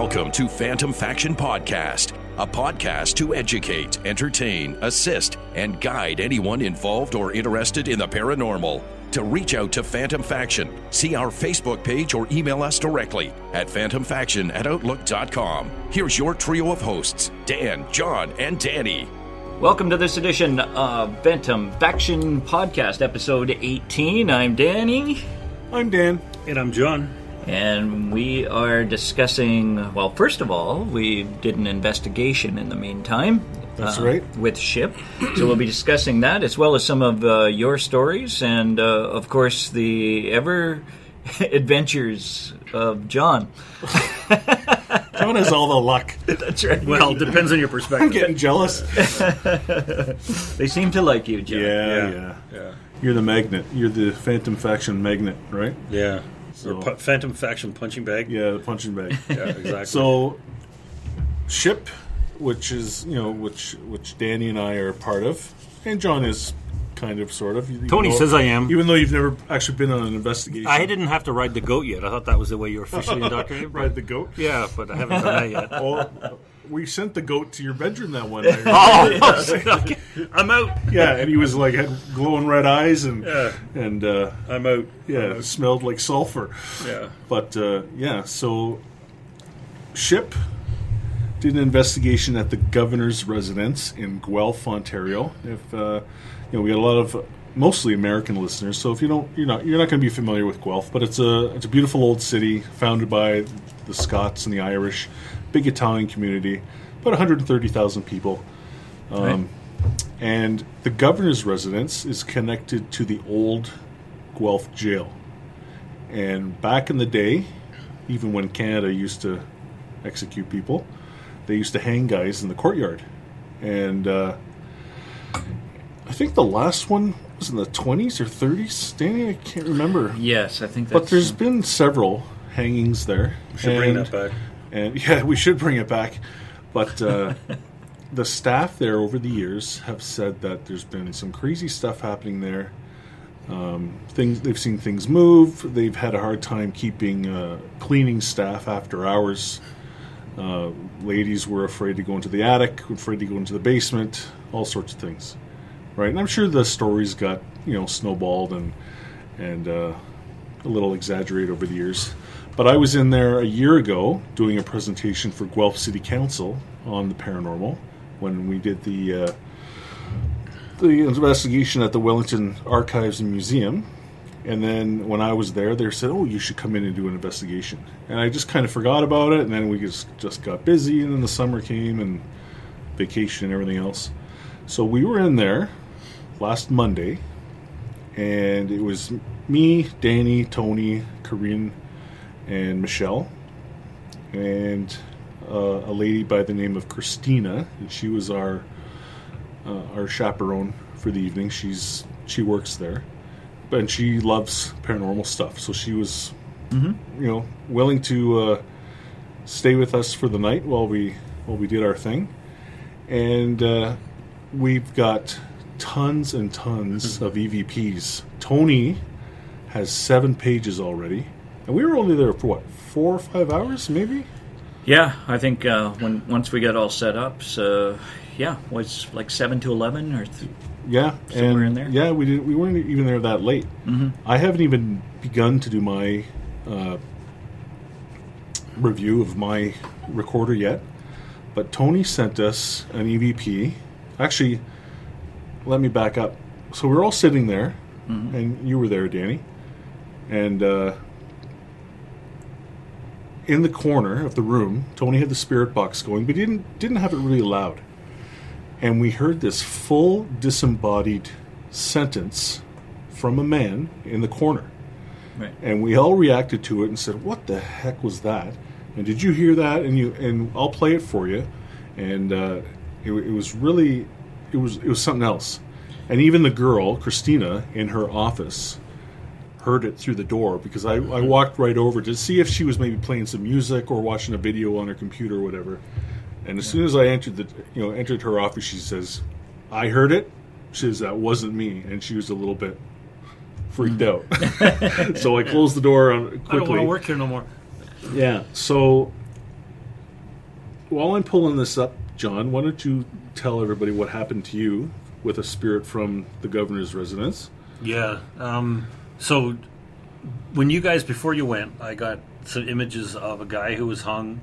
Welcome to Phantom Faction Podcast, a podcast to educate, entertain, assist, and guide anyone involved or interested in the paranormal. To reach out to Phantom Faction, see our Facebook page or email us directly at phantomfaction at outlook.com. Here's your trio of hosts Dan, John, and Danny. Welcome to this edition of Phantom Faction Podcast, episode 18. I'm Danny. I'm Dan. And I'm John. And we are discussing, well, first of all, we did an investigation in the meantime. That's uh, right. With Ship. So we'll be discussing that as well as some of uh, your stories and, uh, of course, the ever adventures of John. John has all the luck. That's right. Well, depends on your perspective. I'm perspective. getting jealous. They seem to like you, John. Yeah, Yeah. yeah, yeah. You're the magnet. You're the Phantom Faction magnet, right? Yeah. So- Or pu- Phantom Faction punching bag. Yeah, the punching bag. Yeah, exactly. so, ship, which is you know which which Danny and I are part of, and John is kind of sort of. Tony though- says I am. even though you've never actually been on an investigation. I didn't have to ride the goat yet. I thought that was the way you were officially indoctrinated. ride the goat. Yeah, but I haven't done that yet. Well, we sent the goat to your bedroom that one night. Oh, okay. I'm out. yeah, and he was like had glowing red eyes and Yeah. and uh, I'm out. yeah, it smelled like sulfur. Yeah. But uh, yeah, so Ship did an investigation at the governor's residence in Guelph, Ontario. If uh, you know, we had a lot of mostly American listeners, so if you don't, you're not you're not going to be familiar with Guelph, but it's a it's a beautiful old city founded by the Scots and the Irish, big Italian community, about 130,000 people. Um, And the governor's residence is connected to the old Guelph jail. And back in the day, even when Canada used to execute people, they used to hang guys in the courtyard. And uh, I think the last one was in the 20s or 30s. Danny, I can't remember. Yes, I think that's. But there's been several hangings there. We should bring that back. And yeah, we should bring it back. But uh, the staff there over the years have said that there's been some crazy stuff happening there. Um, things they've seen things move. They've had a hard time keeping uh, cleaning staff after hours. Uh, ladies were afraid to go into the attic, afraid to go into the basement, all sorts of things. Right, and I'm sure the stories got you know snowballed and and uh, a little exaggerated over the years. But I was in there a year ago doing a presentation for Guelph City Council on the paranormal when we did the uh, the investigation at the Wellington Archives and Museum. And then when I was there, they said, "Oh, you should come in and do an investigation." And I just kind of forgot about it. And then we just just got busy, and then the summer came and vacation and everything else. So we were in there last Monday, and it was me, Danny, Tony, Corinne, and Michelle, and uh, a lady by the name of Christina. And she was our uh, our chaperone for the evening. She's she works there, and she loves paranormal stuff. So she was, you know, willing to uh, stay with us for the night while we while we did our thing, and uh, we've got tons and tons of EVPs. Tony has seven pages already, and we were only there for what four or five hours, maybe. Yeah, I think uh, when once we got all set up, so yeah, was like seven to eleven or th- Yeah, Somewhere and in there? Yeah, we didn't. We weren't even there that late. Mm-hmm. I haven't even begun to do my uh, review of my recorder yet. But Tony sent us an EVP. Actually, let me back up. So we were all sitting there, and you were there, Danny, and uh, in the corner of the room, Tony had the spirit box going, but he didn't didn't have it really loud and we heard this full disembodied sentence from a man in the corner. right. And we all reacted to it and said, "What the heck was that?" And did you hear that? And you and I'll play it for you. And uh, it, it was really, it was it was something else. And even the girl, Christina, in her office, heard it through the door because I, I walked right over to see if she was maybe playing some music or watching a video on her computer or whatever. And as soon as I entered the you know entered her office, she says, "I heard it." She says that wasn't me, and she was a little bit freaked out. so I closed the door on I don't want to work here no more. Yeah. So while I'm pulling this up, John, why don't you tell everybody what happened to you with a spirit from the governor's residence? Yeah. Um, so when you guys before you went, I got some images of a guy who was hung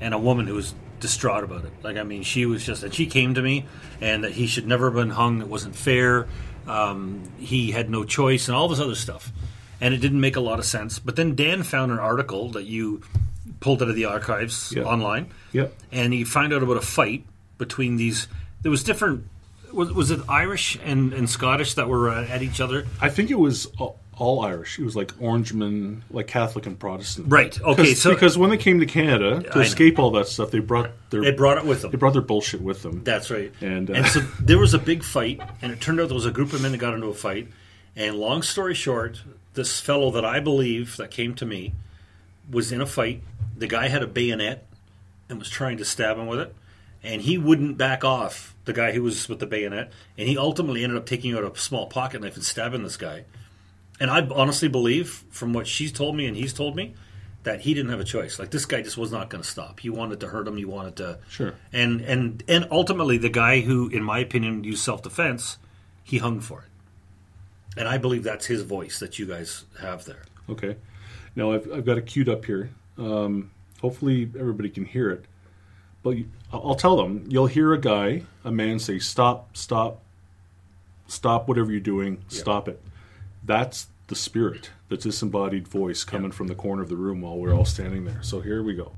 and a woman who was distraught about it. Like I mean, she was just and she came to me and that he should never have been hung. It wasn't fair. Um, he had no choice and all this other stuff, and it didn't make a lot of sense. But then Dan found an article that you pulled out of the archives Yeah. online, Yep. and he found out about a fight between these. There was different. Was, was it Irish and, and Scottish that were uh, at each other? I think it was all, Irish. It was like Orangeman, like Catholic and Protestant. Right. Okay. So because when they came to Canada I to know. escape all that stuff, they brought their they brought it with them. they brought their bullshit with them. That's right. And, uh, and so there was a big fight, and it turned out there was a group of men that got into a fight. And long story short, this fellow that I believe that came to me was in a fight. The guy had a bayonet and was trying to stab him with it, and he wouldn't back off. The guy who was with the bayonet, and he ultimately ended up taking out a small pocket knife and stabbing this guy. And I honestly believe, from what she's told me and he's told me, that he didn't have a choice. Like this guy just was not going to stop. He wanted to hurt him. He wanted to. Sure. And and and ultimately, the guy who, in my opinion, used self defense, he hung for it. And I believe that's his voice that you guys have there. Okay. Now I've, I've got it queued up here. Um, hopefully everybody can hear it. But you, I'll I'll tell them. You'll hear a guy, a man, say, "Stop! Stop! Stop! Whatever you're doing, stop it." That's the spirit, the disembodied voice coming from the corner of the room while we're all standing there. So here we go.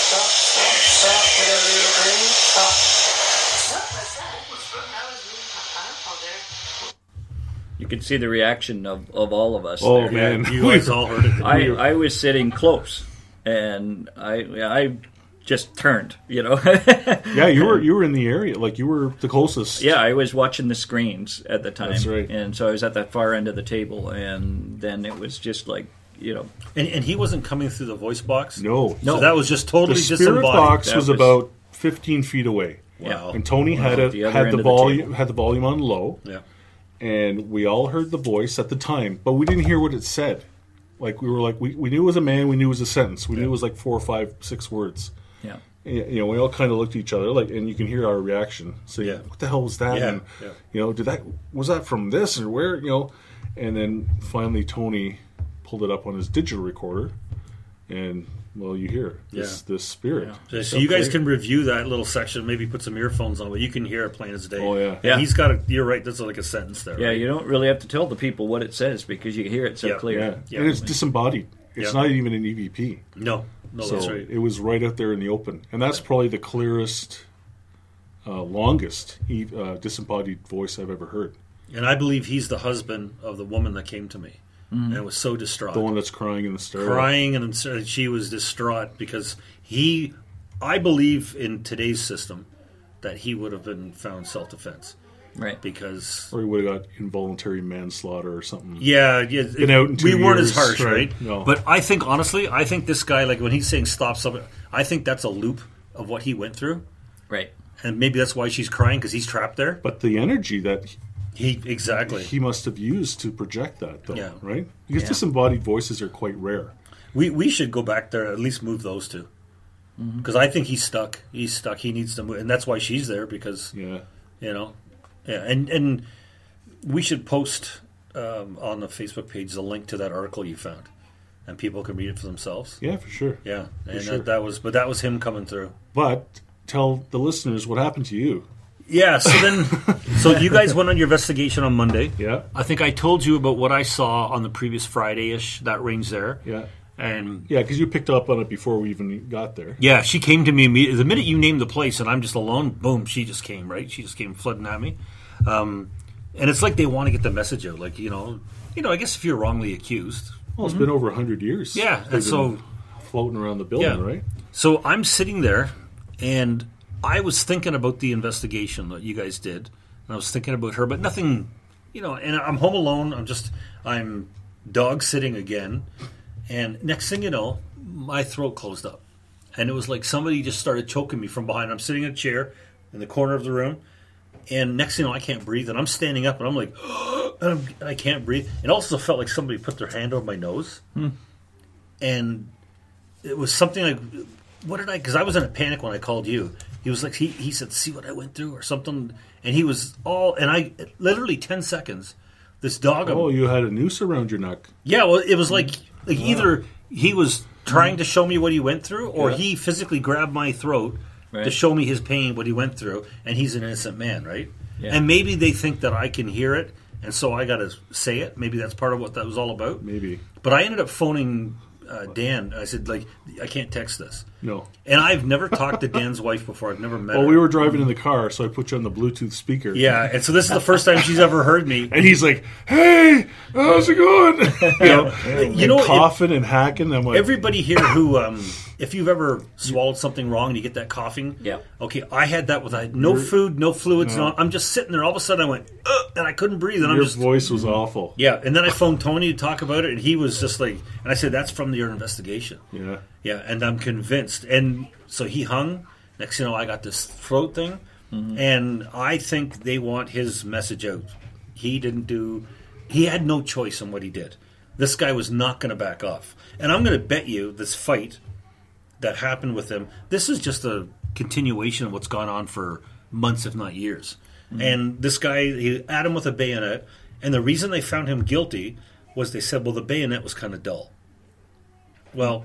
Stop, stop, stop, whatever you're doing, stop. What was that? That was really powerful there. You could see the reaction of, of all of us. Oh there. man, You guys all heard it. I, I was sitting close, and I I just turned. You know, yeah, you were you were in the area, like you were the closest. yeah, I was watching the screens at the time, That's right. and so I was at that far end of the table, and then it was just like you know, and, and he wasn't coming through the voice box. No, So that was just totally the totally spirit disembodied. box was, was- about 15 feet away. yeah, And Tony had Wow, it the had end the of the volume had the volume on low, Yeah. and we all heard the voice at the time, but we didn't hear what it said. Like we were like we, we knew it was a man, we knew it was a sentence, we knew it was like four or five, six words. Yeah. And, you know, we all kind of looked at each other, like, and you can hear our reaction. So, Yeah. what the hell was that? Yeah, And, yeah. you know, did that was that from this or where? You know, and then finally Tony pulled it up on his digital recorder, and well, you hear this Yeah. this spirit. So, so you guys can review that little section. Maybe put some earphones on, but you can hear it plain as day. Oh, yeah. And Yeah. He's got a. You're right. That's like a sentence there. Yeah, right? you don't really have to tell the people what it says because you hear it so Yeah. clear. Yeah, Yeah. and it's disembodied. It's Yeah. not even an EVP. No. No, so that's right. it was right out there in the open, and that's probably the clearest, uh, longest uh, disembodied voice I've ever heard. And I believe he's the husband of the woman that came to me and was so distraught. The one that's crying in the stairwell. crying and and she was distraught because he I believe in today's system that he would have been found self defense Right. because or he would have got involuntary manslaughter or something. yeah, yeah Been out in two we weren't as harsh, right. right? No. But I think honestly, I think this guy like when he's saying stop something, I think that's a loop of what he went through, Right. and maybe that's why she's crying because he's trapped there. But the energy that He exactly. he must have used to project that, though, Yeah. right? Because Yeah. disembodied voices are quite rare. We we should go back there at least move those two mm-hmm. because I think he's stuck. He's stuck. He needs to move, and that's why she's there because Yeah. you know yeah and and we should post um, on the facebook page the link to that article you found and people can read it for themselves Yeah, for sure. yeah and sure. that, that was but that was him coming through But tell the listeners what happened to you. yeah so then so you guys went on your investigation on monday Yeah. i think i told you about what i saw on the previous friday-ish that range there Yeah. And Yeah, because you picked up on it before we even got there. Yeah, she came to me immediately. The minute you named the place and I'm just alone, boom, she just came, right? She just came flooding at me. Um, and it's like they want to get the message out. Like, you know, you know, I guess if you're wrongly accused. Well, it's been over 100 years. Yeah, and so floating around the building, Yeah. right? so I'm sitting there and I was thinking about the investigation that you guys did. And I was thinking about her, but nothing, you know, and I'm home alone. I'm just, I'm dog sitting again. And next thing you know, my throat closed up. And it was like somebody just started choking me from behind. I'm sitting in a chair in the corner of the room. And next thing you know, I can't breathe. And I'm standing up and I'm like, and, I'm, and I can't breathe. It also felt like somebody put their hand over my nose. Hmm. and it was something like, what did I? Because I was in a panic when I called you. He was like, he he said, "See what I went through," or something, and he was all, and I literally ten seconds. This dog, Oh, you had a noose around your neck. yeah, well, it was hmm. like like either he was trying to show me what he went through, or Yeah. he physically grabbed my throat to show me his pain, what he went through, and he's an innocent man, right? Yeah. And maybe they think that I can hear it, and so I got to say it. Maybe that's part of what that was all about. Maybe. But I ended up phoning uh, Dan. I said, like, I can't text this. No. And I've never talked to Dan's wife before. I've never met Well, her. we were driving in the car, so I put you on the Bluetooth speaker. yeah, and so this is the first time she's ever heard me. And he's like, "Hey, how's it going?" you know, You know, and it- coughing and hacking. I'm like, Everybody here who, um, if you've ever swallowed something wrong and you get that coughing, Yeah. Okay, I had that with I had no food, no fluids. No. I'm just sitting there. All of a sudden, I went, Ugh, and I couldn't breathe. And I'm your just, voice was awful. yeah. And then I phoned Tony to talk about it, and he was just like, and I said, "That's from your investigation." Yeah. Yeah, and I'm convinced. And so he hung. Next thing you know, I got this throat thing, mm-hmm. and I think they want his message out. He didn't do. He had no choice in what he did. This guy was not going to back off, and I'm going to bet you this fight that happened with him. This is just a continuation of what's gone on for months, if not years. Mm-hmm. And this guy, he had him with a bayonet, and the reason they found him guilty was they said, well, the bayonet was kind of dull. Well,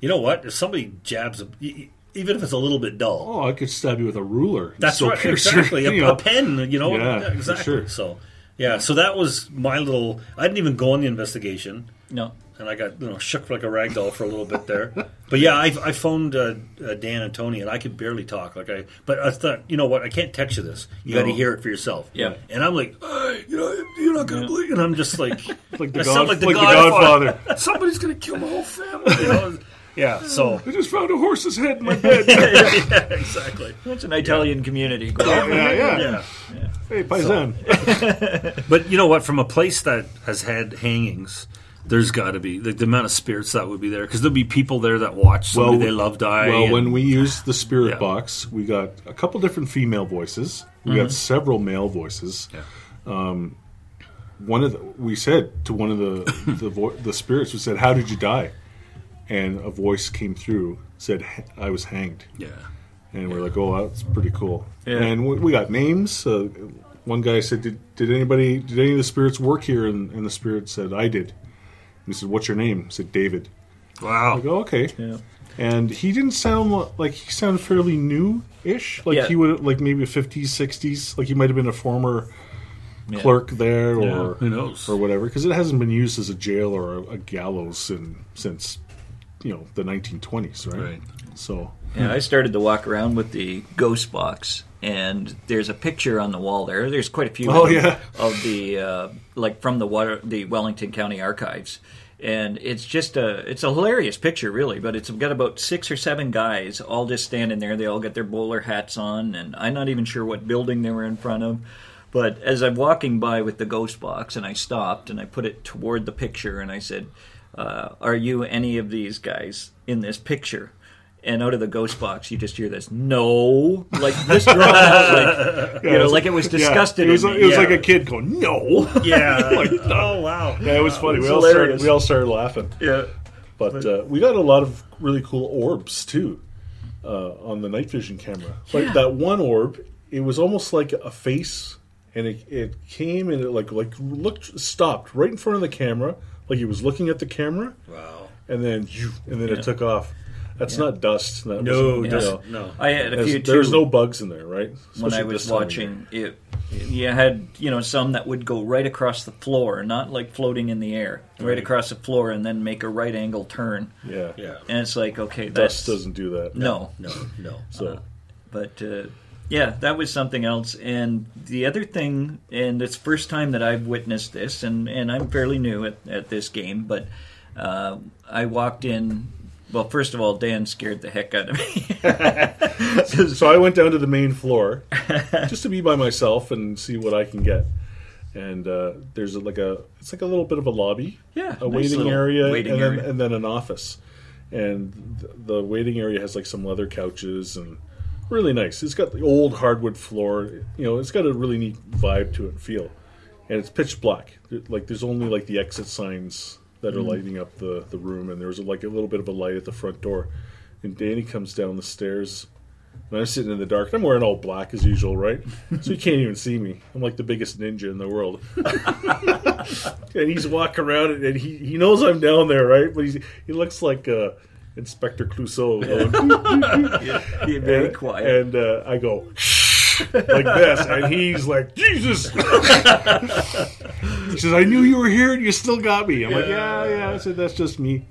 you know what? If somebody jabs, a, even if it's a little bit dull, Oh, I could stab you with a ruler. that's right, your- exactly. A, you a pen, you know, Yeah, Yeah, for exactly. sure. So, yeah, so that was my little. I didn't even go on the investigation, No. and I got you know shook like a rag doll for a little bit there. But yeah, I, I phoned uh, uh, Dan and Tony, and I could barely talk. Like I, but I thought, you know what? I can't text you this. You got to hear it for yourself. Yeah. And I'm like, "Hey, you know, you're not gonna believe. It. And I'm just like, Like the, I God, sound like the like the Godfather. Godfather. somebody's gonna kill my whole family. You know? yeah. So I just found a horse's head in my bed. yeah, exactly. It's an Italian community. yeah, yeah. Yeah. Hey, paisan. But you know what? From a place that has had hangings, there's got to be the, the amount of spirits that would be there because there'll be people there that watch somebody they love die. Well, and- when we used the spirit Yeah. box, we got a couple different female voices. We Mm-hmm. got several male voices. Yeah. Um, one of the, we said to one of the the, vo- the spirits, we said, "How did you die?" And a voice came through said, "I was hanged." yeah, And we're like, "Oh, that's pretty cool." Yeah. And we, we got names. Uh, one guy said, did, "Did anybody? Did any of the spirits work here?" And, and the spirit said, "I did." He said, "What's your name?" I said, "David." wow, I go, "Okay." Yeah. and he didn't sound li- like he sounded fairly new-ish. Like Yeah. he would like maybe fifties, sixties. Like he might have been a former Yeah. clerk there, or who knows? or whatever. Because it hasn't been used as a jail or a, a gallows in, since you know the nineteen twenties, right? Right. So Yeah, I started to walk around with the ghost box, and there's a picture on the wall there. There's quite a few Oh, of, them, yeah. of the uh, like from the water, the Wellington County Archives, and it's just a it's a hilarious picture, really. But it's got about six or seven guys all just standing there. They all got their bowler hats on, and I'm not even sure what building they were in front of. But as I'm walking by with the ghost box, and I stopped and I put it toward the picture, and I said, uh, "Are you any of these guys in this picture?" And out of the ghost box, you just hear this "no," like this drawn out, like you know, like it was yeah, disgusted. it was, in it was Yeah. like a kid going, "No." yeah. Like, oh wow, yeah, it was funny. It's We all, started, we all started laughing. yeah. But uh, we got a lot of really cool orbs too uh, on the night vision camera. Like Yeah. that one orb, it was almost like a face, and it, it came and it like like looked stopped right in front of the camera, like he was looking at the camera, wow. and then you and then Yeah. it took off. That's not dust. That No, wasn't- you know. no. I had a There's, few there's no bugs in there, right? when I was this time of watching it, you had you know some that would go right across the floor, not like floating in the air, right, Right. across the floor, and then make a right angle turn. Yeah, Yeah. And it's like, okay, dust doesn't do that. no, No, no. So but uh, yeah, that was something else. And the other thing, and it's first time that I've witnessed this, and, and I'm fairly new at, at this game, but uh, I walked in. Well, first of all, Dan scared the heck out of me. so I went down to the main floor just to be by myself and see what I can get. And uh, there's like a it's like a little bit of a lobby, Yeah, a nice waiting area, waiting and then area. and then an office. And the waiting area has like some leather couches and really nice. It's got the old hardwood floor. You know, it's got a really neat vibe to it and feel. And it's pitch black. Like there's only like the exit signs that are lighting up the, the room, and there was like a little bit of a light at the front door. And Danny comes down the stairs, and I'm sitting in the dark. I'm wearing all black as usual, right? So you can't even see me. I'm like the biggest ninja in the world. and he's walking around, and he, he knows I'm down there, right? But he's, he looks like uh, Inspector Clouseau. going, Be very and, quiet. And uh, I go like this, and he's like, Jesus. he says, "I knew you were here, and you still got me." I'm like, "Yeah, yeah." I said, "That's just me."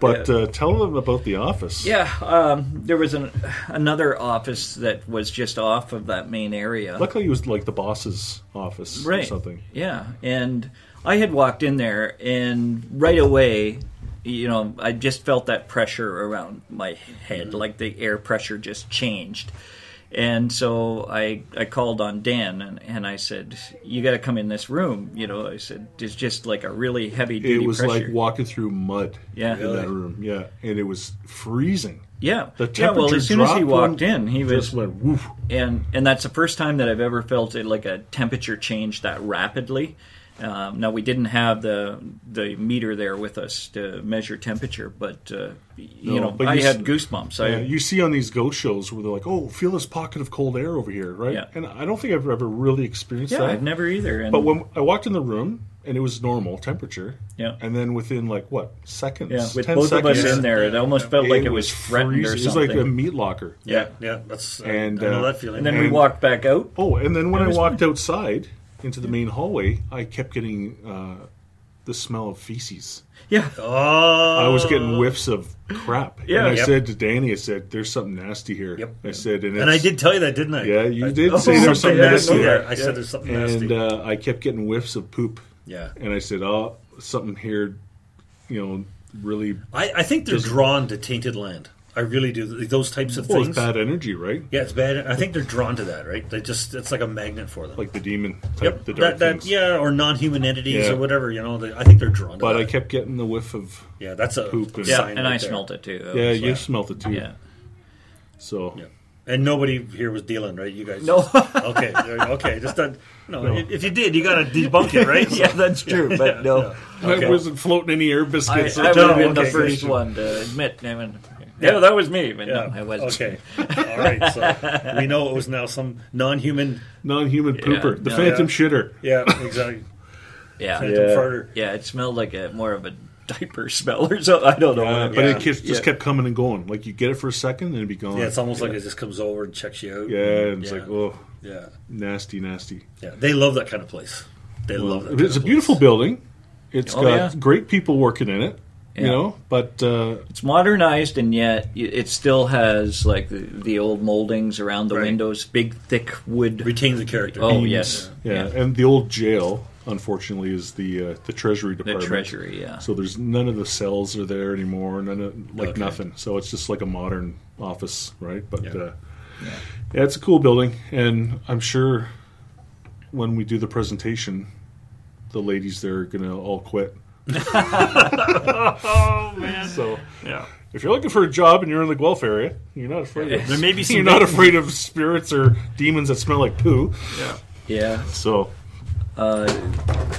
But uh, tell them about the office. yeah, um, there was an, another office that was just off of that main area. Luckily, it was like the boss's office or something. Yeah, and I had walked in there, and right away, you know, I just felt that pressure around my head, like the air pressure just changed. And so I, I called on Dan and, and I said, "You got to come in this room." You know, I said, "It's just like a really heavy duty It was pressure." like walking through mud Yeah. in that room. Yeah, and it was freezing. yeah, The yeah. Well, as soon as he walked in, he was Just went woof. and and that's the first time that I've ever felt it like a temperature change that rapidly. Um, now we didn't have the the meter there with us to measure temperature, but uh, you No, know but I you had s- goosebumps. I, Yeah, you see on these ghost shows where they're like, "Oh, feel this pocket of cold air over here," right? Yeah. And I don't think I've ever really experienced yeah, that. I've never either. And, But when I walked in the room and it was normal temperature, Yeah. and then within like what seconds, yeah, with 10 both of us seconds, in there, it almost felt like it was threatened or freezing. It was something. like a meat locker. Yeah, yeah, that's And, I know uh, that feeling. and then we walked back out. Oh, and then when I was walked outside into the main hallway, I kept getting uh, the smell of feces. Yeah, oh, I was getting whiffs of crap. Yeah. and I Yep. said to Danny, I said, "There's something nasty here." Yep. I said, and, and I did tell you that, didn't I? Yeah, you I- did Oh, say there's something something nasty nasty. here. Yeah, I said there's something and nasty. uh, I kept getting whiffs of poop. yeah, And I said, "Oh, something here, you know, really I, I think they're drawn to tainted land. I really do. Those types of well, things. it's bad energy, right? Yeah, it's bad. I think they're drawn to that, right? They just it's like a magnet for them. Like the demon type, yep, the dark that, that things. yeah, or non-human entities Yeah. or whatever. You know, they, I think they're drawn to that. But that. I kept getting the whiff of yeah, that's a poop and- yeah, sign and right I there. smelt it too. It yeah, was you like- smelt it too. yeah. So Yeah. And nobody here was dealing, right? You guys? No. just- okay. Okay. Just that. No, If you did, you got to debunk it, right? yeah, that's true. But no, Okay. I wasn't floating any air I, biscuits. I would No, have been the first one to admit. I mean, yeah, that was me, but Yeah. no, I wasn't. Okay. All right. So we know it was now some non-human. Non-human pooper, the no, phantom yeah. shitter. Yeah. Exactly. Yeah, Phantom Yeah. farter. Yeah, it smelled like a more of a diaper smell or something. I don't know. What but it it just Yeah. kept coming and going. Like you get it for a second, then it'd be gone. Yeah. It's almost like it just comes over and checks you out. yeah, and it's Yeah. like oh, Yeah. nasty, nasty. Yeah. They love that kind of place. They love that. It's kind a of beautiful place. building. It's Oh, got yeah. great people working in it. You know, but uh, It's modernized, and yet it still has like the, the old moldings around the Right. windows, big thick wood. Retain the character. Oh beams- yes, yeah. and the old jail, unfortunately, is the uh, the Treasury the Department. treasury. Yeah, So there's none of the cells are there anymore. None of like Okay. nothing. So it's just like a modern office, right? But Yeah. Uh, yeah, it's a cool building, and I'm sure when we do the presentation, the ladies there are gonna all quit. Oh man. So Yeah. if you're looking for a job and you're in the Guelph area, you're not afraid. Of, There may be some you're not afraid of spirits or demons that smell like poo. yeah. Yeah. So Uh,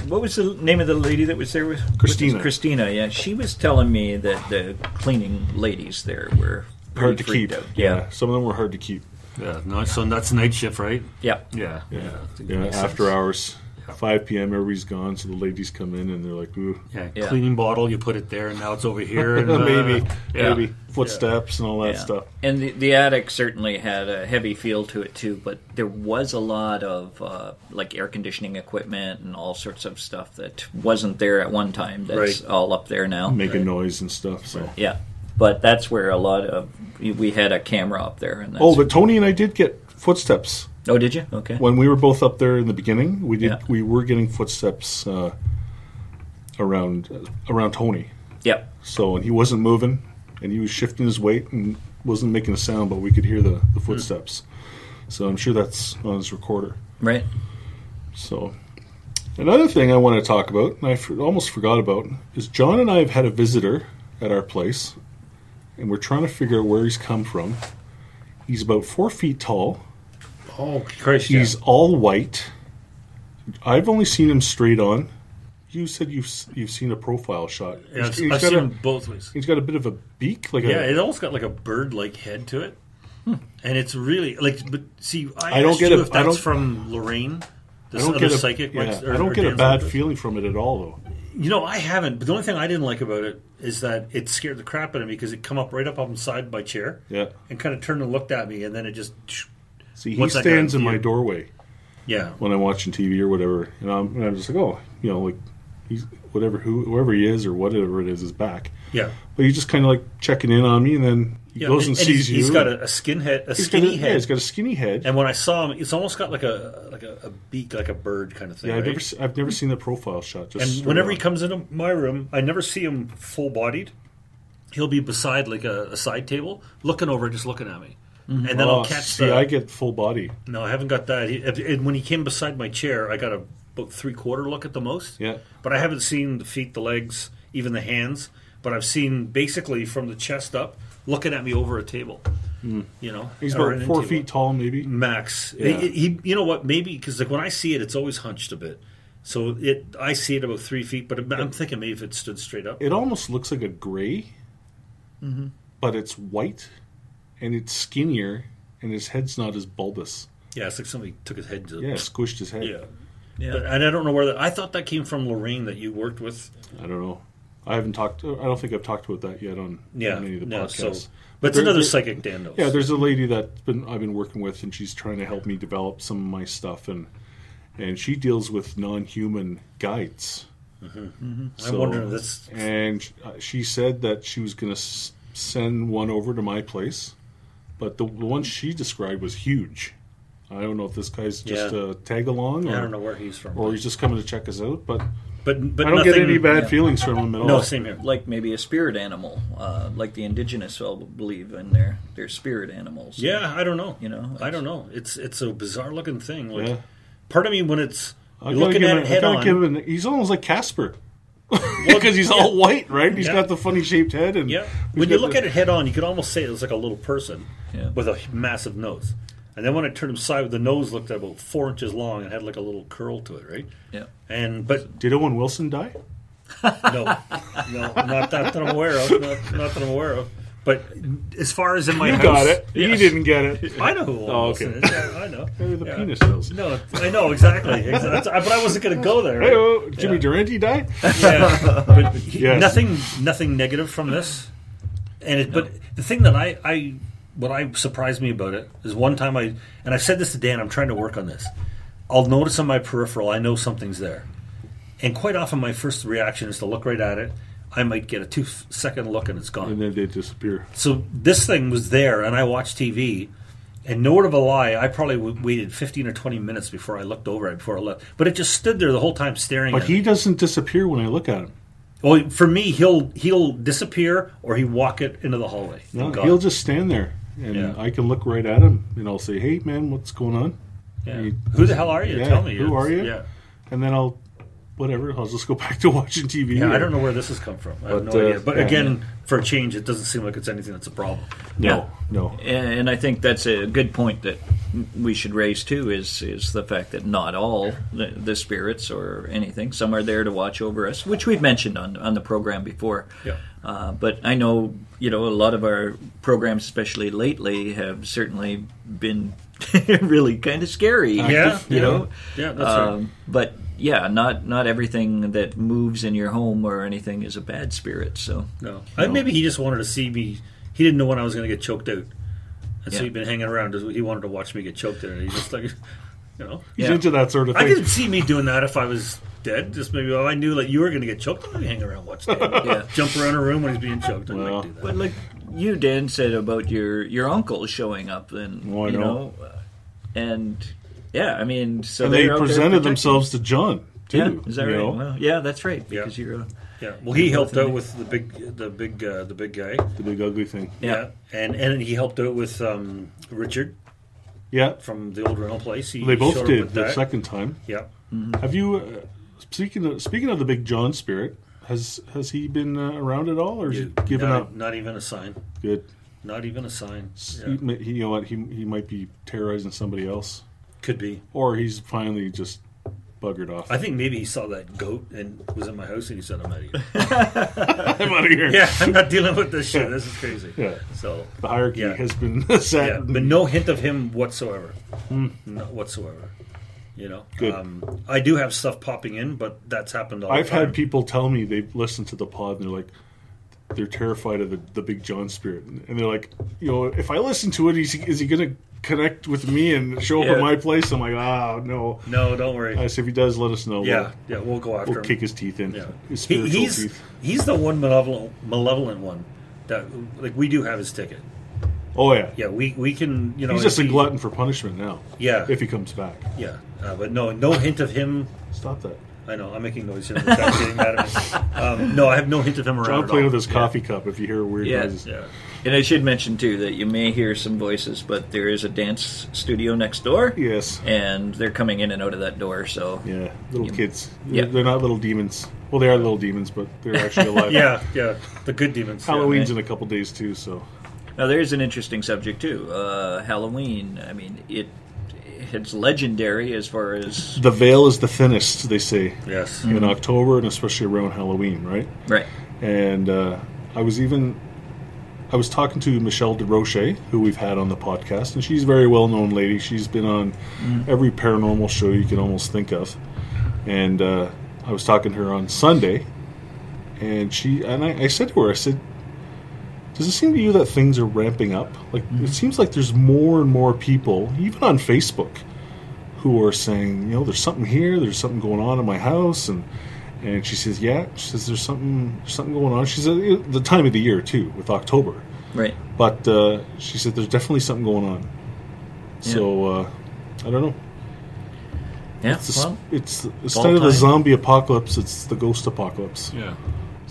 what was the name of the lady that was there with with? Christina. Christina, yeah, she was telling me that the cleaning ladies there were hard to keep. freaked out. Yeah. some of them were hard to keep. Yeah. No, so that's night shift, right? yeah, Yeah. Yeah. Yeah, after hours, 5 p.m. Everybody's gone, so the ladies come in and they're like, "Ooh, Yeah. Yeah. Cleaning bottle, you put it there, and now it's over here. And, uh, maybe, yeah. maybe footsteps and all that yeah. stuff." And the, the attic certainly had a heavy feel to it too, but there was a lot of uh, like air conditioning equipment and all sorts of stuff that wasn't there at one time. That's Right. all up there now. Making noise and stuff. So. Yeah, but that's where a lot of we had a camera up there. And that's, Oh, but Tony and I did get footsteps oh, did you? Okay. when we were both up there in the beginning. We did. Yeah. We were getting footsteps uh, around around Tony. Yep. So and he wasn't moving, and he was shifting his weight and wasn't making a sound, but we could hear the, the footsteps. So I'm sure that's on his recorder. Right. So, another thing I want to talk about, and I for, almost forgot about, is John and I have had a visitor at our place, and we're trying to figure out where he's come from. He's about four feet tall. Oh, Christ. He's all white. I've only seen him straight on. you said you've you've seen a profile shot. Yeah, He's- he's I've got seen a- both ways. He's got a bit of a beak, like Yeah, a. it almost got like a bird-like head to it, hmm. and it's really like. But see, I, I don't get a- if that's from Lorraine. I don't get a, psychic. yeah, or- I don't get a bad feeling from it at all, though. You know, I haven't. But the only thing I didn't like about it is that it scared the crap out of me because it come up right up on the side of my chair Yeah. and kind of turned and looked at me, and then it just. See, he What's that stands guy in my doorway Yeah, when I'm watching TV or whatever, and I'm, and I'm just like, oh, you know, like he's whatever who whoever he is or whatever it is is back. yeah. But he's just kind of like checking in on me, and then he yeah. goes and, sees he's, you. He's got a, a skin head, a He's got skinny a- head. Yeah, he's got a skinny head. and when I saw him, it's almost got like a like a, a beak, like a bird kind of thing. yeah, I've right? never se- I've never seen the profile shot. Just And straight whenever he on. comes into my room, I never see him full bodied. He'll be beside like a, a side table, looking over, just looking at me, and then Oh, I'll catch see, the. I get full body. no, I haven't got that. He, and when he came beside my chair, I got a about three quarter look at the most. Yeah. but I haven't seen the feet, the legs, even the hands. But I've seen basically from the chest up, looking at me over a table. You know. He's about four feet tall, maybe. max. Yeah. He, he- you know what? Maybe because like when I see it, it's always hunched a bit. So it, I see it about three feet, but I'm thinking maybe if it stood straight up. It almost looks like a gray, Mm-hmm. but it's white, and it's skinnier, and his head's not as bulbous. Yeah, it's like somebody took his head. To, Yeah, squished his head. yeah. Yeah. But, and I don't know where that. I thought that came from Lorraine that you worked with. I don't know. I haven't talked. I don't think I've talked about that yet on, Yeah, on any of the no. podcasts. So, but it's another psychic Dan knows. Yeah, there's a lady that been I've been working with, and she's trying to help me develop some of my stuff, and and she deals with non-human guides. I'm So- wondering if this. And uh, she said that she was going to send one over to my place, but the, the one she described was huge. I don't know if this guy's just Yeah. a tag along, or, I don't know where he's from, or he's just coming to check us out. But but but I don't nothing, get any bad yeah. feelings from him at all. No, same here. like maybe a spirit animal, uh, like the indigenous will believe in their their spirit animals. Yeah, I don't know. You know, I don't know. It's it's a bizarre looking thing. Like Yeah. part of me when it's I you're gotta looking give at him- it head gotta on. give him an- he's almost like Casper. Because he's all white, right? He's Yeah. got the funny shaped head, and Yeah. When you look the- at it head on, you could almost say it was like a little person Yeah. with a massive nose. And then when I turned him side, the nose looked about four inches long and had like a little curl to it, right? yeah. And but Did Owen Wilson die? no, no, not that, that I'm aware of. Not, not that I'm aware of. But as far as in my You house, got it. Yes. He didn't get it. I know who Owen Oh, Wilson is. Yeah, I know. Maybe the Yeah. penis knows. No, I know exactly. exactly. But I wasn't going to go there. Hey, oh, Jimmy Yeah. Durante died. yeah, but he- Yes. nothing, nothing negative from this. And it, but the thing that I, I, what I surprised me about it is one time I, and I've said this to Dan, I'm trying to work on this. I'll notice on my peripheral, I know something's there, and quite often my first reaction is to look right at it. I might get a two second look and it's gone. And then they disappear. So this thing was there, and I watched TV, and no word of a lie, I probably w- waited 15 or 20 minutes before I looked over it before I left. But it just stood there the whole time staring But he doesn't disappear when I look at him. Well, for me, he'll he'll disappear or he walk it into the hallway. No, he'll just stand there, and Yeah. I can look right at him, and I'll say, "Hey, man, what's going on?" Yeah. he- Who the hell are you? Yeah, Tell me. who are you? Yeah. And then I'll, whatever, I'll just go back to watching TV. Yeah, I don't know where this has come from. I have no uh, idea. But yeah. again, for a change, it doesn't seem like it's anything that's a problem. No, no. And, and I think that's a good point that we should raise too. Is is the fact that not all the, the spirits or anything, some are there to watch over us, which we've mentioned on on the program before. Yeah. Uh, but I know you know a lot of our programs, especially lately, have certainly been really kind of scary. Yeah, you yeah. know. Yeah, that's right. Um, But yeah, not not everything that moves in your home or anything is a bad spirit. So No. I, maybe he just wanted to see me. He didn't know when I was going to get choked out. And so he'd been hanging around. He wanted to watch me get choked out. And he just like, you know. He's Yeah. into that sort of thing. I thing. didn't see me doing that if I was dead. Just maybe, oh, I knew like you were going to get choked. I'm going to hang around watch that. yeah. Jump around a room when he's being choked. I Well. might do that. But like you, Dan, said about your your uncle showing up, and I you know. know, and yeah, I mean, so and they they're out there presented themselves to John too. Yeah, is that right? Well, yeah, that's right. Yeah. Because you're a, Yeah. Well, he helped out with the big, the big, uh, the big guy. the big ugly thing. Yeah. And and he helped out with um, Richard Yeah, from the old rental place. He they both did the that. second time. Yeah. Have you? Uh, speaking of speaking of the big John spirit, has has he been uh, around at all, or is he given not, up? Not even a sign. Good. Not even a sign. Yeah. ma- he, you know what? He he might be terrorizing somebody else, Could be. or he's finally just buggered off. I think maybe he saw that goat and was in my house and he said, "I'm out of here." I'm out of here. yeah, I'm not dealing with this shit. This is crazy. Yeah. So The hierarchy Yeah. has been set. yeah, but no hint of him whatsoever. Not whatsoever. You know, Good. Um, I do have stuff popping in, but that's happened all I've had people tell me they've listened to the pod and they're like, they're terrified of the, the Big John spirit, and they're like, you know, if I listen to it, is he, is he going to connect with me and show up Yeah. at my place? I'm like, ah, no. No, don't worry. I said, if he does, let us know. yeah, yeah, we'll go we'll, after we'll him. kick his teeth in. Yeah, His He- he's teeth. he's the one malevolent malevolent one that like we do have his ticket. Oh yeah, Yeah, we we can you know He's just a he- glutton for punishment now. Yeah. if he comes back. Yeah, uh, but no no hint of him. Stop that. I know I'm making noise here. The cat's getting mad at me. Um, no, I have no hint of him around. John at playing all. with his coffee cup. If you hear weird Yeah. noises, Yeah. And I should mention too that you may hear some voices, but there is a dance studio next door, yes, and they're coming in and out of that door. So yeah, little You- kids. Yeah. They're, they're not little demons. Well, they are little demons, but they're actually alive. Yeah, yeah, the good demons. yeah. Halloween's in a couple days too, so now there's an interesting subject too. Uh, Halloween. I mean, it it's legendary as far as the veil is the thinnest. They say Yes. in October and especially around Halloween, right? right. And uh, I was even I was talking to Michelle DeRoche, who we've had on the podcast, and she's a very well known lady. She's been on every paranormal show you can almost think of. And uh, I was talking to her on Sunday, and she and I, I said to her, I said, "Does it seem to you that things are ramping up? Like it seems like there's more and more people, even on Facebook, who are saying, you know, there's something here, there's something going on in my house, and." And she says, "Yeah." She says, "There's something, there's something going on." She said, "The time of the year too, with October." Right. But uh, she said, "There's definitely something going on." So uh, I don't know. Yeah. It's, the, well, it's instead of the zombie apocalypse, it's the ghost apocalypse. Yeah.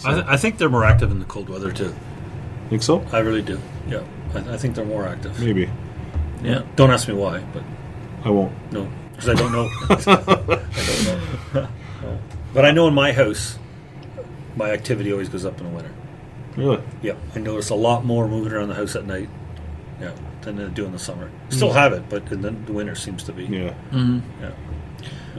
I, th- I think they're more active in the cold weather too. Think so? I really do. Yeah, I, I think they're more active. Maybe yeah. Don't ask me why, but I won't. no, because I don't know. I don't know. No. But I know in my house, my activity always goes up in the winter. Really? Yeah, I notice a lot more moving around the house at night. Yeah, than I do in the summer. Hmm. Still have it, but in the, the winter seems to be. Yeah. Mm-hmm. Yeah.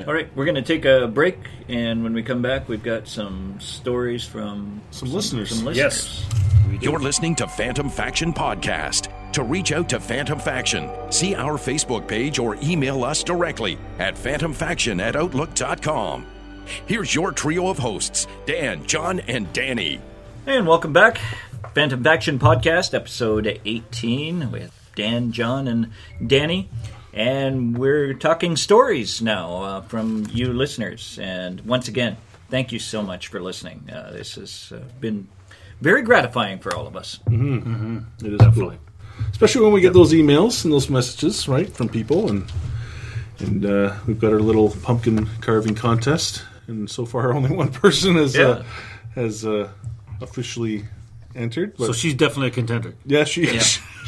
All right, we're going to take a break, and when we come back, we've got some stories from Some listeners. Some listeners. Yes. You're listening to Phantom Faction Podcast. To reach out to Phantom Faction, see our Facebook page or email us directly at phantomfaction at outlook.com. Here's your trio of hosts, Dan, John, and Danny. And welcome back, Phantom Faction Podcast, episode 18, with Dan, John, and Danny. And we're talking stories now uh, from you listeners. And once again, thank you so much for listening. Uh, this has uh, been very gratifying for all of us. It is cool. Especially when we get those emails and those messages, right, from people, and and uh, we've got our little pumpkin carving contest, and so far only one person has uh, has uh, officially entered. But So she's definitely a contender. yeah, she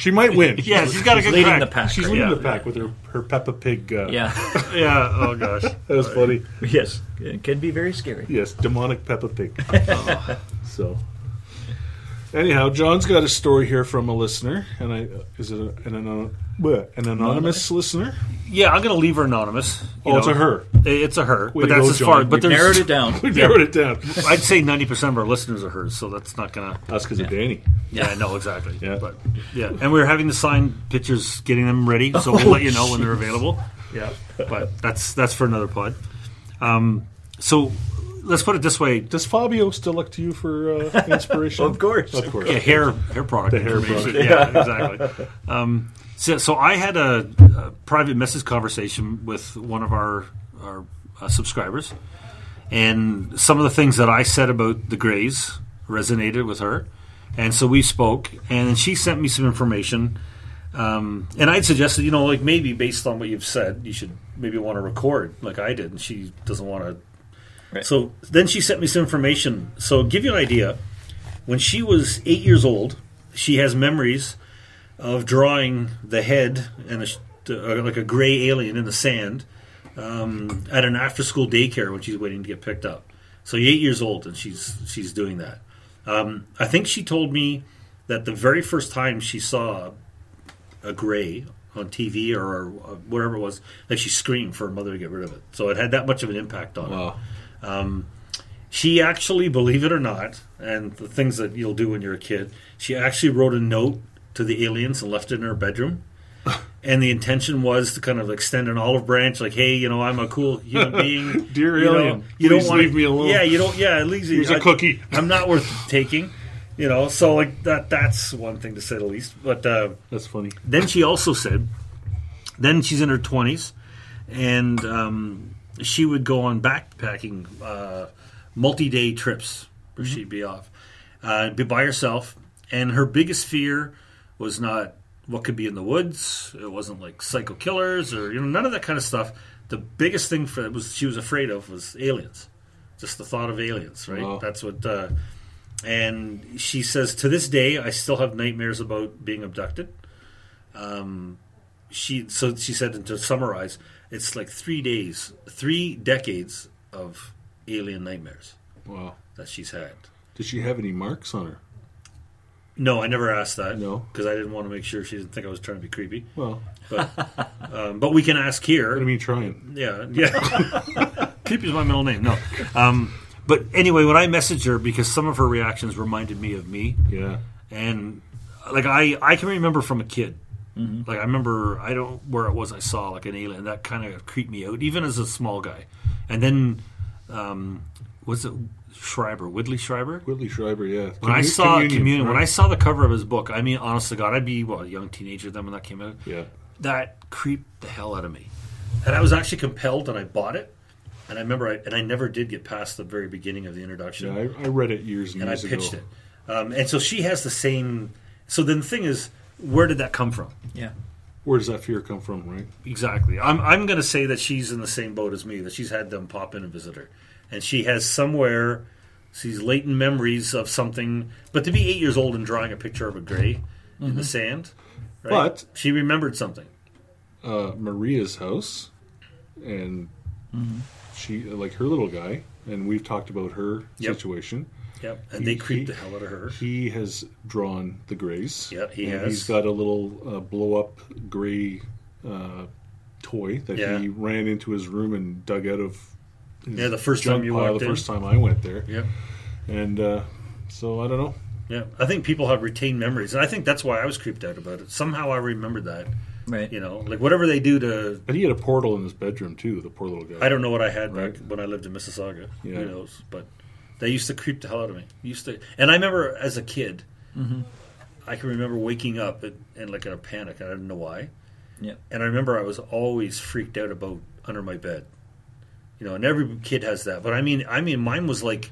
she might win. Yeah, she's got a good Leading crack. the pack. She's right? leading Yeah. the pack with her her Peppa Pig. Uh, Yeah. Yeah. Oh gosh. that was funny. yes. It can be very scary. Yes, demonic Peppa Pig. So, anyhow, John's got a story here from a listener, and I is it a, an anon- bleh, an anonymous listener? Yeah, I'm going to leave her anonymous. you Oh, it's know. a her. It's a her, Way but to that's go, as John. far. But We've there's, Narrowed it down. We narrowed it down. I'd say 90 percent of our listeners are hers, so that's not going to. That's because of Danny. Yeah, no, exactly. Yeah. but yeah, and we're having the signed pictures, getting them ready, so we'll let you know when they're available. Yeah, but that's that's for another pod. Um, so let's put it this way: Does Fabio still look to you for uh, inspiration? Of course. of course. yeah, hair hair product. The hair information. product. Yeah, exactly. Um, so, so I had a, a private message conversation with one of our our uh, subscribers, and some of the things that I said about the Greys resonated with her, and so we spoke, and she sent me some information. Um, and I'd suggested, you know, like maybe based on what you've said, you should maybe want to record like I did, and she doesn't want to. Right. So then she sent me some information. So give you an idea, when she was eight years old, she has memories of drawing the head and a, uh, like a gray alien in the sand um, at an after-school daycare when she's waiting to get picked up. So eight years old, and she's she's doing that. Um, I think she told me that the very first time she saw a gray on TV or, or whatever it was. Like she screamed for her mother to get rid of it. So it had that much of an impact on her. Wow. She actually, believe it or not, and the things that you'll do when you're a kid, she actually wrote a note to the aliens and left it in her bedroom. And the intention was to kind of extend an olive branch, like, "Hey, you know, I'm a cool human being. Dear you know, alien, you don't want leave me alone." Yeah, you don't. Yeah, at least Here's a a cookie. I'm not worth taking. You know, so like that. That's one thing to say the least. But uh, That's funny. then she also said, then she's in her 20s, and um, she would go on backpacking uh, multi day trips where she'd be off, uh, be by herself. And her biggest fear was not what could be in the woods, it wasn't like psycho killers or you know, none of that kind of stuff. The biggest thing for was she was afraid of was aliens. Just the thought of aliens, right? Wow. That's what. Uh, and she says to this day, I still have nightmares about being abducted Um, she so she said and to summarize it's like three days three decades of alien nightmares Wow. that she's had Did she have any marks on her? no i never asked that No. because i didn't want to make sure she didn't think i was trying to be creepy Well, but um, but we can ask here what do you mean trying? yeah yeah creepy is my middle name no um, but anyway when i messaged her because some of her reactions reminded me of me Yeah. and like I I can remember from a kid. Like I remember I don't where it was I saw like an alien that kind of creeped me out even as a small guy. And then um, was it Strieber Whitley Strieber? Whitley Strieber, yeah. When I saw Communion, when I saw the cover of his book, I mean, honest to God, I'd be what a young teenager then when that came out. Yeah. That creeped the hell out of me, and I was actually compelled, and I bought it. And I remember, I, and I never did get past the very beginning of the introduction Yeah, I, I read it years and and I pitched ago. it. Um, and so she has the same. So then the thing is, where did that come from? Yeah. Where does that fear come from, right? Exactly. I'm I'm going to say that she's in the same boat as me. That she's had them pop in and visit her, and she has somewhere these latent memories of something. But to be eight years old and drawing a picture of a gray in the sand, right? But- she remembered something. Uh, Maria's house, and she like her little guy, and we've talked about her Yep. situation. Yep. And He- they creeped he- the hell out of her. He has drawn the grays. Yeah, he and has. He's got a little uh, blow up gray uh, toy that Yeah. he ran into his room and dug out of. His Yeah, the first junk time you pile, walked the in. first time I went there, Yep. and uh, so I don't know. Yeah. I think people have retained memories, and I think that's why I was creeped out about it. Somehow I remembered that. Right. You know, like whatever they do to But he had a portal in his bedroom too. The poor little guy. I don't know what I had back when I lived in Mississauga. Yeah. Who knows? But they used to creep the hell out of me. Used to, and I remember as a kid, mm-hmm. I can remember waking up and, and like in a panic. I didn't know why. Yeah. And I remember I was always freaked out about under my bed. You know, and every kid has that. But I mean, I mean, mine was like,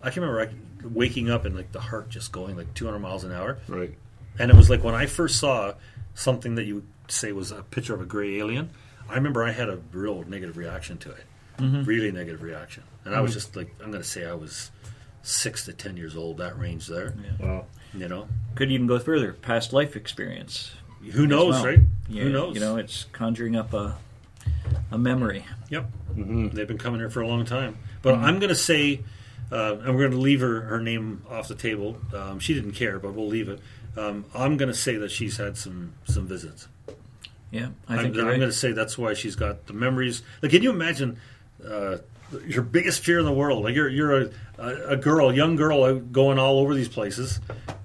I can remember I, waking up and like the heart just going like 200 miles an hour. Right. And it was like when I first saw something that you would say was a picture of a gray alien, I remember I had a real negative reaction to it. Really negative reaction. And I was just like, I'm going to say I was six to 10 years old, that range there. Wow. You know? Could even go further. Past life experience. Who knows, well. right? Yeah, Who knows? You know, it's conjuring up a a memory. Yep. They've been coming here for a long time. But I'm going to say, uh, and we're going to leave her, her name off the table. Um, she didn't care, but we'll leave it. Um, I'm going to say that she's had some, some visits. Yeah, I I'm, think I'm right. going to say that's why she's got the memories. Like, can you imagine uh, your biggest fear in the world? Like, you're you're a, a, a girl, young girl, going all over these places,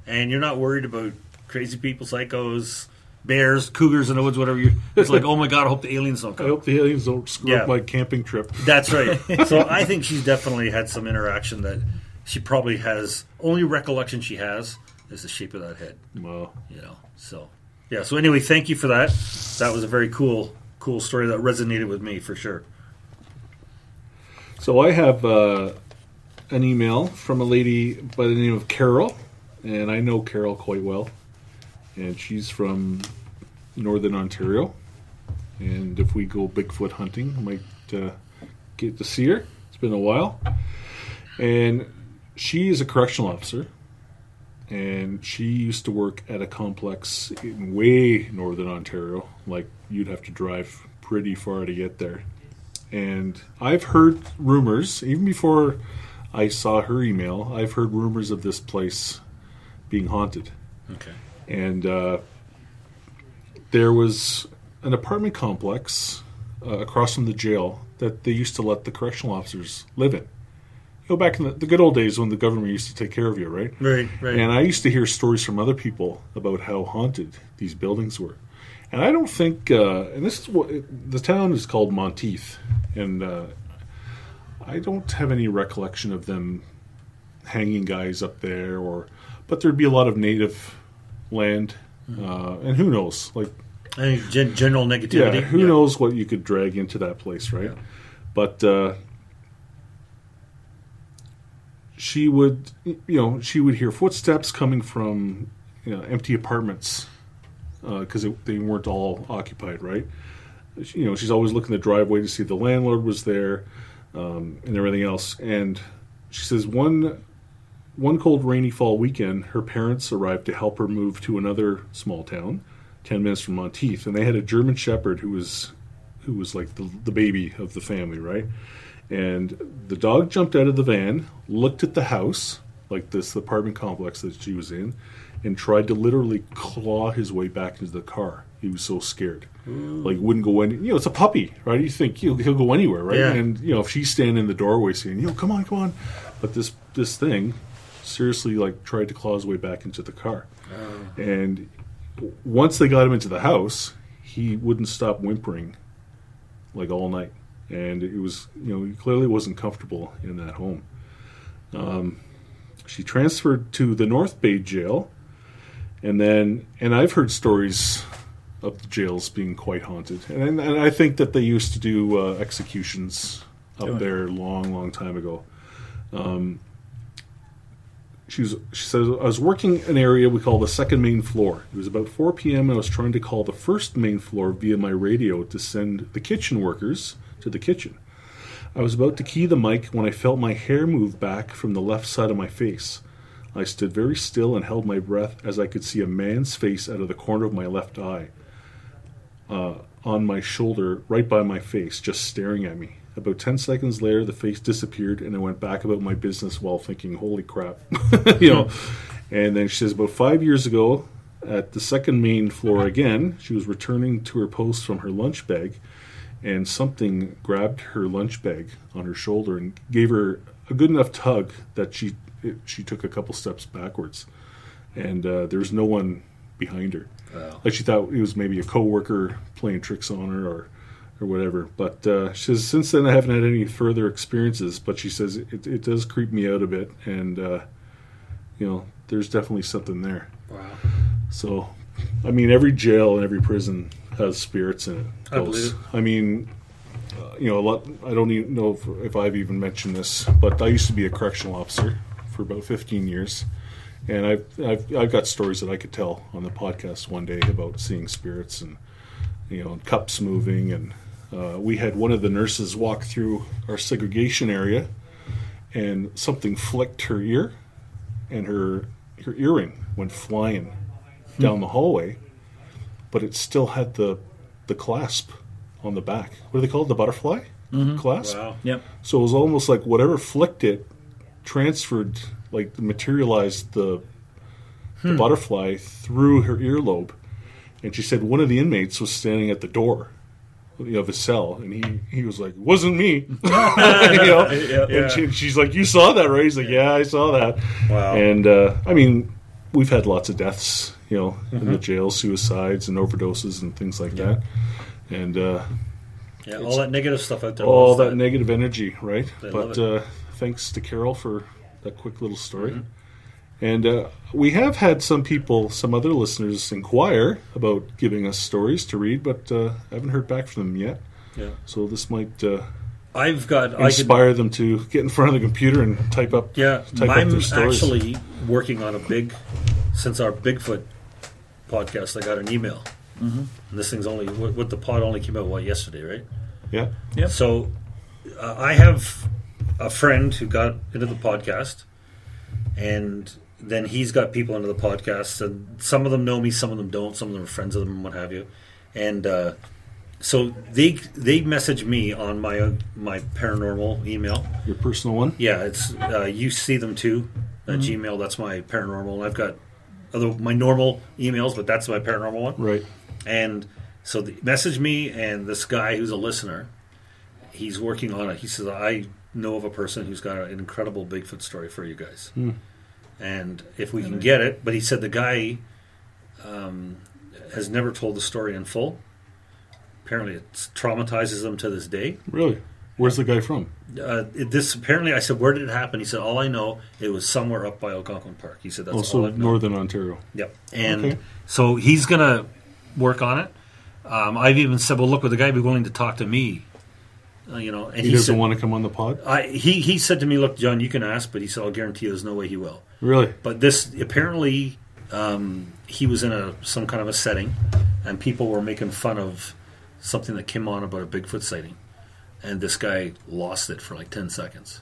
and you're not worried about crazy people, psychos, bears, cougars in the woods, whatever. You, it's like, oh my god, I hope the aliens don't come. I hope the aliens don't screw Yeah. up my camping trip. That's right. so I think she's definitely had some interaction that she probably has. Only recollection she has is the shape of that head. Wow. You know. So yeah. So anyway, thank you for that. That was a very cool, cool story that resonated with me for sure. So I have uh, an email from a lady by the name of Carol, and I know Carol quite well, and she's from Northern Ontario. And if we go Bigfoot hunting, might uh, get to see her. It's been a while, and she is a correctional officer, and she used to work at a complex in way Northern Ontario. Like you'd have to drive pretty far to get there and I've heard rumors even before I saw her email. I've heard rumors of this place being haunted, Okay. and uh, there was an apartment complex uh, across from the jail that they used to let the correctional officers live in. You know, back in the, the good old days when the government used to take care of you, right? Right, right. And I used to hear stories from other people about how haunted these buildings were. And I don't think, uh, and this is what the town is called Monteith, and uh, I don't have any recollection of them hanging guys up there, or but there'd be a lot of native land, uh, and who knows, like I think gen- general negativity. yeah, who knows what you could drag into that place, right? But uh, she would, you know, she would hear footsteps coming from you know, empty apartments because they weren't all occupied, right? You know, she's always looking the driveway to see the landlord was there um, and everything else. And she says one one cold rainy fall weekend, her parents arrived to help her move to another small town, ten minutes from Monteith, and they had a German Shepherd who was who was like the, the baby of the family, right? And the dog jumped out of the van, looked at the house, like this apartment complex that she was in, and tried to literally claw his way back into the car. He was so scared, like wouldn't go any. You know, it's a puppy, right? You think he'll, he'll go anywhere, right? Yeah. And you know, if she's standing in the doorway saying, "You know, come on, come on," but this this thing seriously like tried to claw his way back into the car, Oh. and once they got him into the house, he wouldn't stop whimpering like all night, and it was you know he clearly wasn't comfortable in that home. Um, she transferred to the North Bay jail, and then and I've heard stories of the jails being quite haunted, and and I think that they used to do uh, executions up Oh, there long, long time ago. Um, she was she says I was working an area we call the second main floor. It was about 4 p.m. and I was trying to call the first main floor via my radio to send the kitchen workers to the kitchen. I was about to key the mic when I felt my hair move back from the left side of my face. I stood very still and held my breath as I could see a man's face out of the corner of my left eye uh, on my shoulder, right by my face, just staring at me. About 10 seconds later, the face disappeared, and I went back about my business while thinking, holy crap. you know. And then she says, about five years ago, at the second main floor again, she was returning to her post from her lunch bag, and something grabbed her lunch bag on her shoulder and gave her a good enough tug that she it, she took a couple steps backwards, and uh, there's no one behind her. Like she thought it was maybe a coworker playing tricks on her or or whatever. But uh, she says since then I haven't had any further experiences. But she says it, it does creep me out a bit, and uh, you know there's definitely something there. Wow. So, I mean, every jail and every prison has spirits in it. I believe. I mean, uh, you know, a lot. I don't even know if, if I've even mentioned this, but I used to be a correctional officer for about 15 years, and I've I've, I've got stories that I could tell on the podcast one day about seeing spirits and you know cups moving, and uh, we had one of the nurses walk through our segregation area, and something flicked her ear, and her her earring went flying down the hallway, but it still had the the clasp on the back. What are they called? The butterfly clasp. Wow. Yep. So it was almost like whatever flicked it transferred, like materialized the the butterfly through her earlobe. And she said one of the inmates was standing at the door of his cell, and he, he was like, "It "Wasn't me," you know. And she, she's like, "You saw that, right?" He's like, "Yeah, I saw that." Wow. And uh, I mean, we've had lots of deaths, you know, in the jail, suicides and overdoses and things like that. And uh, Yeah, all that negative stuff out there. all loves that negative energy, right? They but love uh, thanks to Carol for that quick little story. And uh, we have had some people, some other listeners, inquire about giving us stories to read, but uh, I haven't heard back from them yet. Yeah. So this might uh, I've got. I could, inspire them to get in front of the computer and type up. yeah, type I'm their stories. actually working on a big. Since our Bigfoot podcast, I got an email. Mm-hmm. And this thing's only what, what the pod only came out what yesterday, right? Yeah. Yeah. So uh, I have a friend who got into the podcast, and then he's got people into the podcast, and some of them know me, some of them don't, some of them are friends of them, and what have you. And uh, so they they message me on my uh, my paranormal email. Your personal one. Yeah, it's uh, you see them too. At Gmail, that's my paranormal, and I've got other my normal emails, but that's my paranormal one Right. and So the, message me and this guy who's a listener. He's working on it. He says I know of a person who's got an incredible Bigfoot story for you guys, and if we can get it. But he said the guy um, has never told the story in full. Apparently, it traumatizes them to this day. Really? Where's the guy from? Uh, it- this apparently, I said, where did it happen? He said, all I know, it was somewhere up by Algonquin Park. He said, that's all Also, I know. Northern Ontario. Yep. And Okay. so he's going to work on it. Um, I've even said, well, look, would the guy be willing to talk to me? Uh, you know, and He, he, doesn't said, want to come on the pod? I, he he said to me, look, John, you can ask, but he said, I'll guarantee you, there's no way he will. Really? But this apparently, um, he was in a some kind of a setting, and people were making fun of something that came on about a Bigfoot sighting, and this guy lost it for like ten seconds.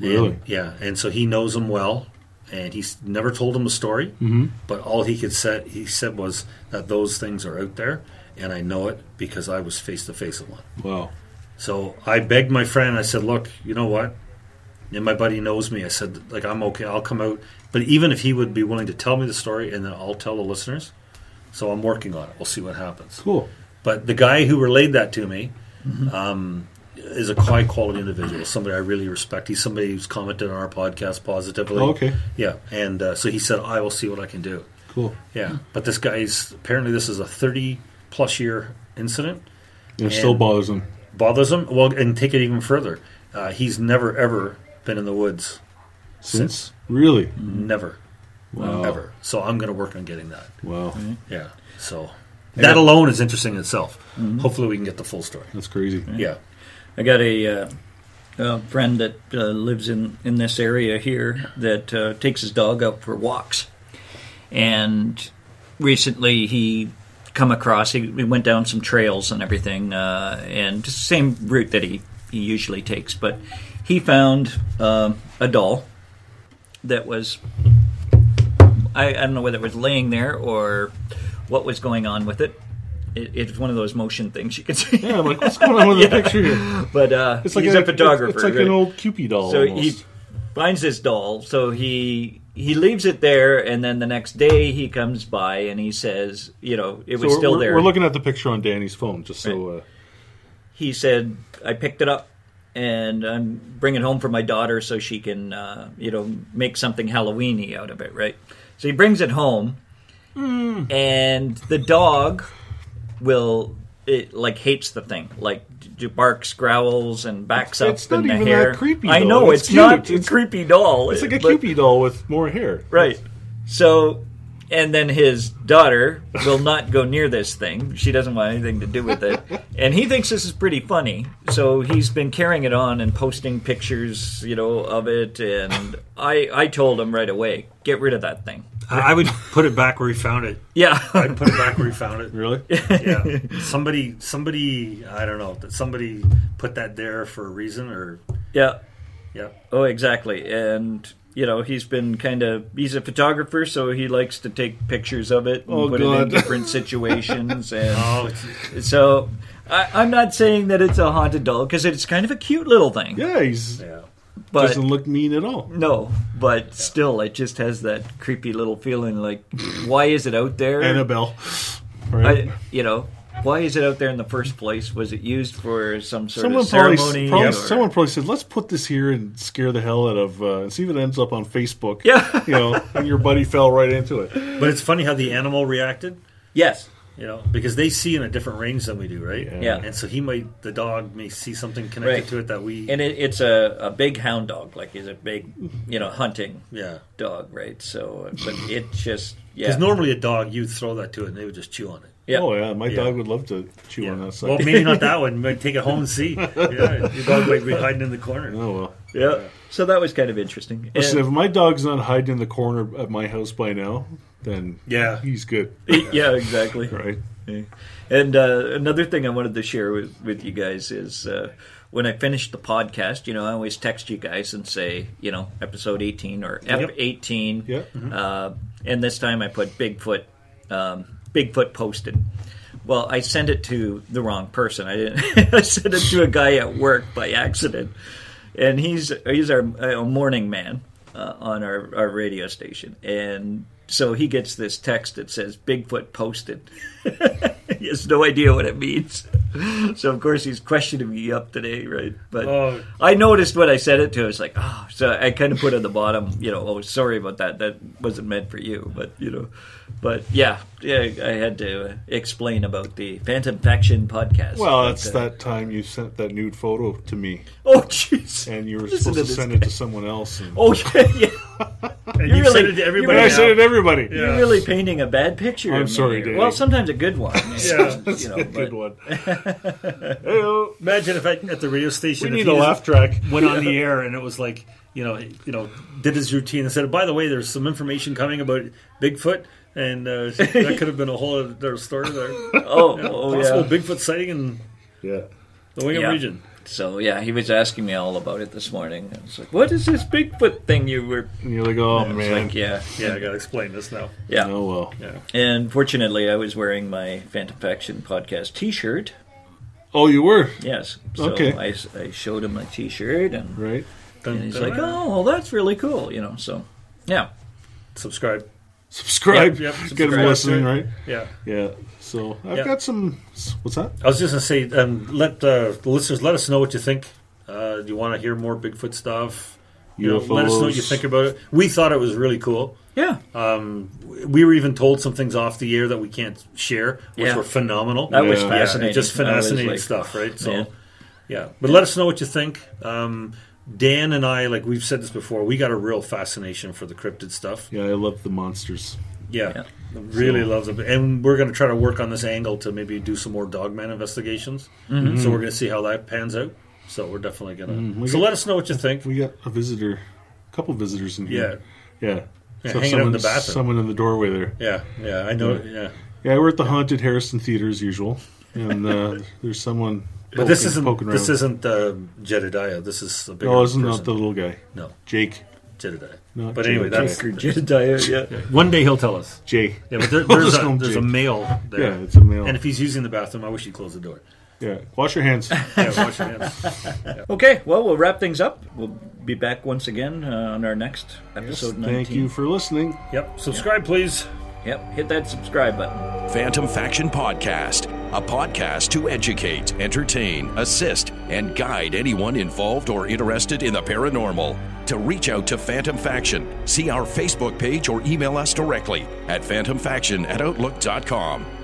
And- Really? yeah, and so he knows him well, and he's never told him a story. Mm-hmm. But all he could say he said was that those things are out there, and I know it because I was face to face with one. Wow. So I begged my friend. I said, "Look, you know what?" And my buddy knows me. I said, "Like I'm okay. I'll come out." But even if he would be willing to tell me the story, and then I'll tell the listeners. So I'm working on it. We'll see what happens. Cool. But the guy who relayed that to me um, is a high quality individual. Somebody I really respect. He's somebody who's commented on our podcast positively. Oh, okay. Yeah, and uh, so he said, "I will see what I can do." Cool. Yeah, but this guy's apparently this is a 30 plus year incident And it still bothers him. Bothers him. Well, and take it even further. Uh, he's never ever been in the woods Since? Really? Never, Wow. ever. So I'm going to work on getting that. Wow. Yeah. So that alone is interesting in itself. Hopefully, we can get the full story. That's crazy. Yeah. I got a, uh, a friend that uh, lives in, in this area here that uh, takes his dog out for walks. And recently he come across, he, he went down some trails and everything, uh, and just the same route that he, he usually takes. But he found um, a doll that was, I, I don't know whether it was laying there or what was going on with it. it it's one of those motion things you can see. Yeah, I'm like, what's going on with the picture here? But uh, It's like he's a, a, photographer. It's, like right? an old Kewpie doll. so almost. he finds this doll. So he he leaves it there, and then the next day he comes by and he says, you know, it was we're, still we're- there. We're looking at the picture on Danny's phone, just so. Uh, he said, I picked it up. And I'm bringing it home for my daughter so she can, uh, you know, make something Halloweeny out of it, right? So he brings it home, Hmm. and the dog will it like hates the thing, like d- barks, growls, and backs up It's not in the even hair. that creepy, I know It's it's, not It's- a creepy doll. it's like a but- Kewpie doll with more hair. Right. So, and then his daughter will not go near this thing. She doesn't want anything to do with it. And he thinks this is pretty funny. So he's been carrying it on and posting pictures, you know, of it. And I, I told him right away, get rid of that thing. I I would put it back where he found it. Yeah. I'd put it back where he found it. Really? Yeah. Somebody, somebody, I don't know, that somebody put that there for a reason or, yeah. Yeah. Oh, exactly. And, you know, he's been kind of, he's a photographer, so he likes to take pictures of it and Oh, put it in different situations. And Oh, So I, I'm not saying that it's a haunted doll because it's kind of a cute little thing. Yeah, he's yeah. but doesn't look mean at all. no, but still, it just has that creepy little feeling. Like, why is it out there? Annabelle. Right? I, you know, why is it out there in the first place? Was it used for some sort someone of ceremony? probably or- someone probably said, "Let's put this here and scare the hell out of, uh, and see if it ends up on Facebook." Yeah. you know, and your buddy fell right into it. But it's funny how the animal reacted, yes. you know, because they see in a different range than we do, right? Yeah. And so he might, the dog may see something connected Right. to it that we, And it, it's a, a big hound dog, like he's a big, you know, hunting yeah. dog, right? So, but it just, yeah, Because normally a dog, you throw that to it and they would just chew on it. Yeah. Oh yeah, my Yeah. dog would love to chew on that side. Well, maybe not that one. Might take it home and see. Yeah, your dog might be hiding in the corner. oh well. yeah. So that was kind of interesting. Listen, And- if my dog's not hiding in the corner at my house by now, then Yeah. he's good, yeah, exactly. right? And uh, another thing I wanted to share with, with you guys is uh, when I finish the podcast, you know, I always text you guys and say, you know, episode 18 or Ep Yep. 18. Yep. Uh, and this time I put Bigfoot, um, Bigfoot posted. Well, I sent it to the wrong person. I didn't. I sent it to a guy at work by accident, and he's he's our a morning man uh, on our, our radio station, and so he gets this text that says Bigfoot posted. he has no idea what it means. So of course he's questioning me up today, right? But Oh. I noticed when I said it to him, it's like, oh, so I kind of put at the bottom, you know, oh, sorry about that. That wasn't meant for you, but you know, but yeah, yeah, I had to explain about the Phantom Faction podcast. Well, that's But, uh, that time you sent that nude photo to me, Oh, jeez. and you were Listen supposed to, this send guy. it to someone else. And, Oh yeah, yeah. And You're you really- sent it to everybody. I you're now. sent it to everybody. You're really painting a bad picture. I'm sorry, here. Danny. Well, sometimes a good one. Yeah. you know, a Good one. Hey-o. Imagine if I, at the radio station, We need a laugh track. went on the air and it was like, you know, you know, did his routine and said, by the way, there's some information coming about Bigfoot, and uh, that could have been a whole other story there. oh, oh Possible yeah. Bigfoot sighting in Yeah. the Wingham Yeah. region. So yeah, he was asking me all about it this morning. I was like, "What is this Bigfoot thing you were?" And you're like, oh I was man. like, "Yeah, Yeah, I got to explain this now. yeah." Oh well. Yeah. And fortunately, I was wearing my Phantom Faction podcast T-shirt. Oh, you were Yes. So Okay. I, I showed him my T-shirt, and, right. Dun, and he's dun, like, dun. "Oh, well, that's really cool," you know. So, yeah. subscribe. Subscribe. Yep, yep, Get subscribe them listening, right? Yeah. Yeah. So I've Yeah. got some. What's that? I was just going to say, um, let uh, the listeners let us know what you think. Uh, do you want to hear more Bigfoot stuff? You know, let us know what you think about it. We thought it was really cool. Yeah. Um, we were even told some things off the air that we can't share, which Yeah. were phenomenal. That was Yeah. fascinating. just fascinating like, stuff, right? So, Yeah. yeah. But let us know what you think. Um, Dan and I, like we've said this before, we got a real fascination for the cryptid stuff. Yeah, I love the monsters. Yeah, Yeah. really So- loves it. And we're going to try to work on this angle to maybe do some more Dogman investigations. Mm-hmm. So we're going to see how that pans out. So we're definitely going to. Mm, we so got- let us know what you think. We got a visitor, a couple visitors in here. Yeah. Yeah. Yeah, So hanging out in the bathroom. Someone in the doorway there. Yeah, yeah, I know. Yeah, Yeah, we're at the haunted Harrison Theater as usual, and uh, there's someone. but this isn't this isn't uh, Jedediah. This is a bigger Oh, isn't person. that the little guy? no Jake. Jedediah. No, but anyway, that's Or Jedediah, yeah. one day he'll tell us. Jay. Yeah, but there, We'll there's a there's a male there. Yeah, it's a male. And if he's using the bathroom, I wish he'd close the door. Yeah, wash your hands. Yeah, wash your hands. Okay, well, we'll wrap things up. We'll be back once again uh, on our next episode 19. Thank you for listening. Yep. Subscribe, please. Yep, hit that subscribe button. Phantom Faction Podcast, a podcast to educate, entertain, assist, and guide anyone involved or interested in the paranormal. To reach out to Phantom Faction, see our Facebook page or email us directly at phantomfaction at outlook.com.